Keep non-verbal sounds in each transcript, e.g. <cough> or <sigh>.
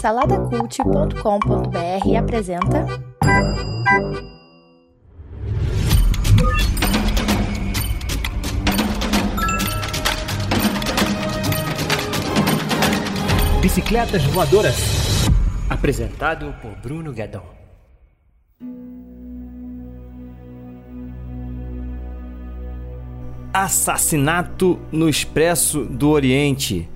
Saladacult.com.br apresenta. Bicicletas Voadoras. Apresentado por Bruno Guedon. Assassinato no Expresso do Oriente.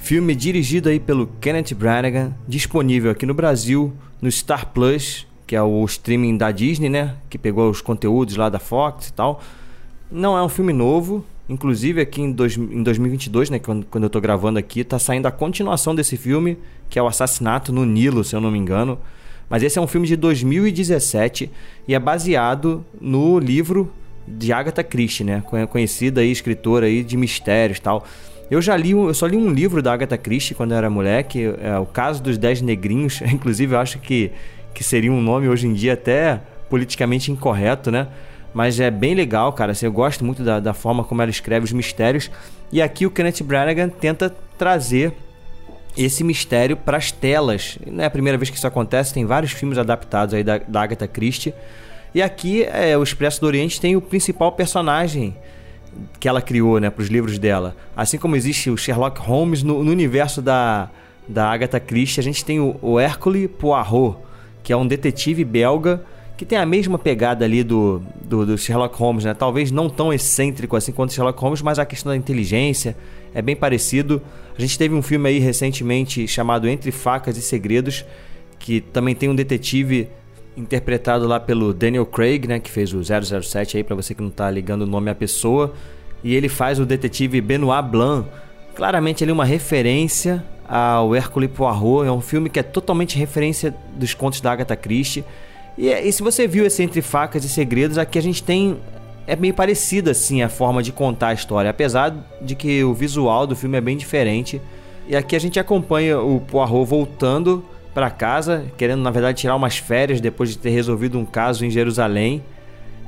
Filme dirigido aí pelo Kenneth Branagh, disponível aqui no Brasil no Star Plus, que é o streaming da Disney, né? Que pegou os conteúdos lá da Fox e tal. Não é um filme novo, inclusive aqui em, dois, em 2022, né? Quando, quando eu tô gravando aqui, tá saindo a continuação desse filme, que é o Assassinato no Nilo, se eu não me engano. Mas esse é um filme de 2017 e é baseado no livro de Agatha Christie, né? Conhecida aí, escritora aí de mistérios e tal. Eu já li, eu só li um livro da Agatha Christie quando eu era moleque, é o Caso dos Dez Negrinhos. <laughs> Inclusive, eu acho que, que seria um nome hoje em dia até politicamente incorreto, né? Mas é bem legal, cara. Assim, eu gosto muito da, da forma como ela escreve os mistérios. E aqui o Kenneth Branagh tenta trazer esse mistério para as telas. Não é a primeira vez que isso acontece, tem vários filmes adaptados aí da, da Agatha Christie. E aqui é, o Expresso do Oriente tem o principal personagem que ela criou né, para os livros dela. Assim como existe o Sherlock Holmes no, no universo da, da Agatha Christie, a gente tem o, o Hercule Poirot, que é um detetive belga que tem a mesma pegada ali do, do, do, Sherlock Holmes, né? Talvez não tão excêntrico assim quanto Sherlock Holmes, mas a questão da inteligência é bem parecido. A gente teve um filme aí recentemente chamado Entre Facas e Segredos, que também tem um detetive interpretado lá pelo Daniel Craig, né, que fez o 007 aí para você que não tá ligando o nome à pessoa, e ele faz o detetive Benoit Blanc. Claramente ele é uma referência ao Hercule Poirot, é um filme que é totalmente referência dos contos da Agatha Christie. E, e se você viu esse Entre Facas e Segredos, aqui a gente tem é meio parecida assim a forma de contar a história, apesar de que o visual do filme é bem diferente. E aqui a gente acompanha o Poirot voltando para casa, querendo na verdade tirar umas férias depois de ter resolvido um caso em Jerusalém.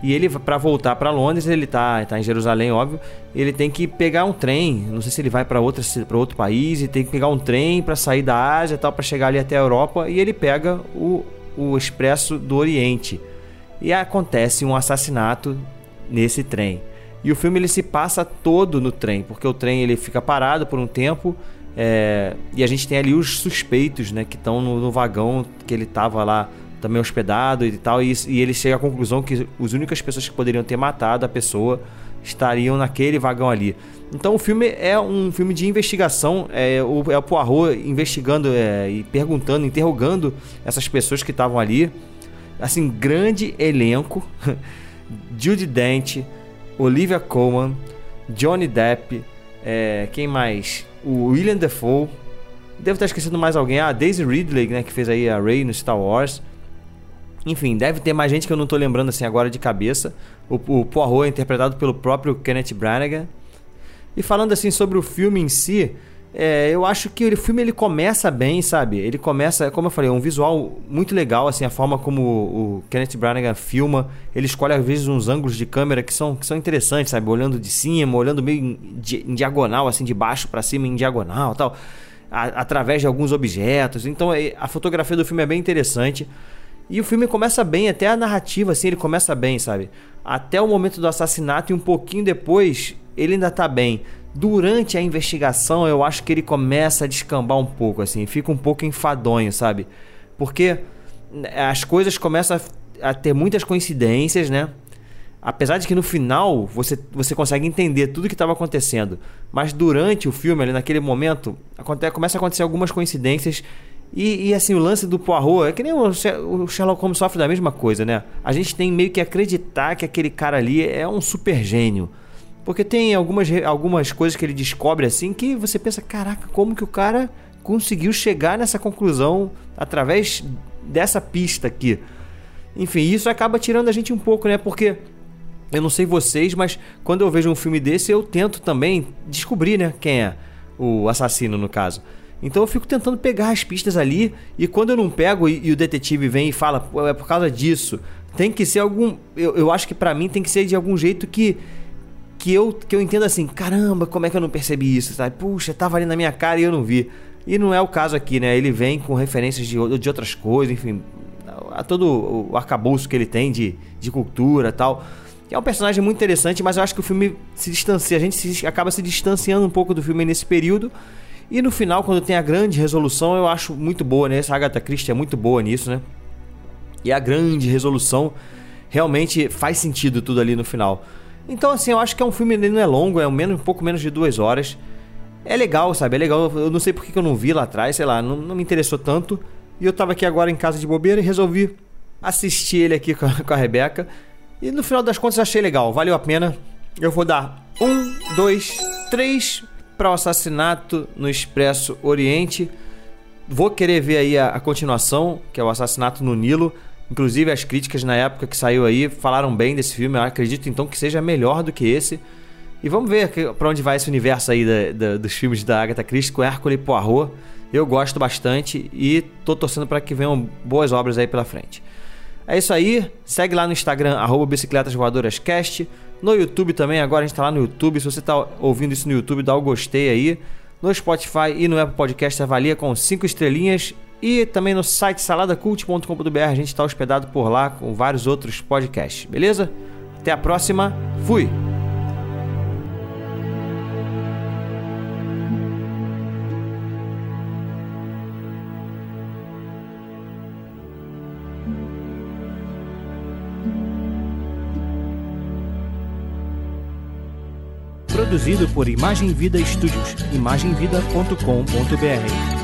E ele, para voltar para Londres, ele tá, tá em Jerusalém, óbvio. Ele tem que pegar um trem. Não sei se ele vai para outro país e tem que pegar um trem para sair da Ásia tal, para chegar ali até a Europa. E ele pega o, o Expresso do Oriente. E acontece um assassinato nesse trem. E o filme ele se passa todo no trem, porque o trem ele fica parado por um tempo é, e a gente tem ali os suspeitos, né, que estão no, no, vagão que ele estava lá também hospedado e tal, e, e, ele chega à conclusão que as únicas pessoas que poderiam ter matado a pessoa estariam naquele vagão ali. Então o filme é um filme de investigação, é o, é o Poirot investigando é, e perguntando, interrogando essas pessoas que estavam ali. Assim, grande elenco. <laughs> Judy Dent, Olivia Colman, Johnny Depp, é, quem mais? O William Defoe. Devo estar esquecendo mais alguém. Ah, Daisy Ridley, né, que fez aí a Rey no Star Wars. Enfim, deve ter mais gente que eu não estou lembrando assim agora de cabeça. O, o Poirot é interpretado pelo próprio Kenneth Branagh. E falando assim sobre o filme em si, é, eu acho que o filme ele começa bem, sabe? Ele começa, como eu falei, um visual muito legal, assim, a forma como o, Kenneth Branagh filma. Ele escolhe às vezes uns ângulos de câmera que são, que são interessantes, sabe? Olhando de cima, olhando meio em, em diagonal, assim, de baixo para cima, em diagonal tal. A, através de alguns objetos. Então é, a fotografia do filme é bem interessante. E o filme começa bem, até a narrativa, assim, ele começa bem, sabe? Até o momento do assassinato e um pouquinho depois, ele ainda tá bem durante a investigação eu acho que ele começa a descambar um pouco, assim, fica um pouco enfadonho, sabe? Porque as coisas começam a, a ter muitas coincidências, né? Apesar de que no final você, você consegue entender tudo que estava acontecendo, mas durante o filme, ali naquele momento, acontece, começa a acontecer algumas coincidências. E, e, assim, o lance do Poirot é que nem o Sherlock Holmes sofre da mesma coisa, né? A gente tem meio que acreditar que aquele cara ali é um super gênio. Porque tem algumas, algumas coisas que ele descobre assim que você pensa, caraca, como que o cara conseguiu chegar nessa conclusão através dessa pista aqui. Enfim, isso acaba tirando a gente um pouco, né? Porque eu não sei vocês, mas quando eu vejo um filme desse, eu tento também descobrir, né, quem é o assassino no caso. Então eu fico tentando pegar as pistas ali e quando eu não pego e, e o detetive vem e fala, é por causa disso, tem que ser algum, eu, eu acho que para mim tem que ser de algum jeito que que eu, que eu entendo assim, caramba, como é que eu não percebi isso, sabe? Puxa, tava ali na minha cara e eu não vi. E não é o caso aqui, né? Ele vem com referências de, de outras coisas, enfim, a todo o arcabouço que ele tem de, de cultura tal. É um personagem muito interessante, mas eu acho que o filme se distancia, a gente se, acaba se distanciando um pouco do filme nesse período. E no final, quando tem a grande resolução, eu acho muito boa, né? Essa Agatha Christie é muito boa nisso, né? E a grande resolução realmente faz sentido tudo ali no final. Então, assim, eu acho que é um filme, ele não é longo, é um, menos, um pouco menos de duas horas. É legal, sabe? É legal. Eu não sei porque que eu não vi lá atrás, sei lá, não, não me interessou tanto. E eu tava aqui agora em casa de bobeira e resolvi assistir ele aqui com a, com a Rebeca. E no final das contas achei legal, valeu a pena. Eu vou dar um, dois, três para o assassinato no Expresso Oriente. Vou querer ver aí a, a, continuação, que é o assassinato no Nilo. Inclusive as críticas na época que saiu aí falaram bem desse filme. Eu acredito então que seja melhor do que esse. E vamos ver para onde vai esse universo aí da, da, dos filmes da Agatha Christie com Hércules Poirot. Eu gosto bastante e tô torcendo para que venham boas obras aí pela frente. É isso aí, segue lá no Instagram, arroba Bicicletas Voadoras Cast. No YouTube também, agora a gente tá lá no YouTube. Se você tá ouvindo isso no YouTube, dá o gostei aí. No Spotify e no Apple Podcast, avalia com 5 estrelinhas. E também no site saladacult.com.br, a gente está hospedado por lá com vários outros podcasts, beleza? Até a próxima, fui! Produzido por Imagem Vida Studios, imagemvida.com.br.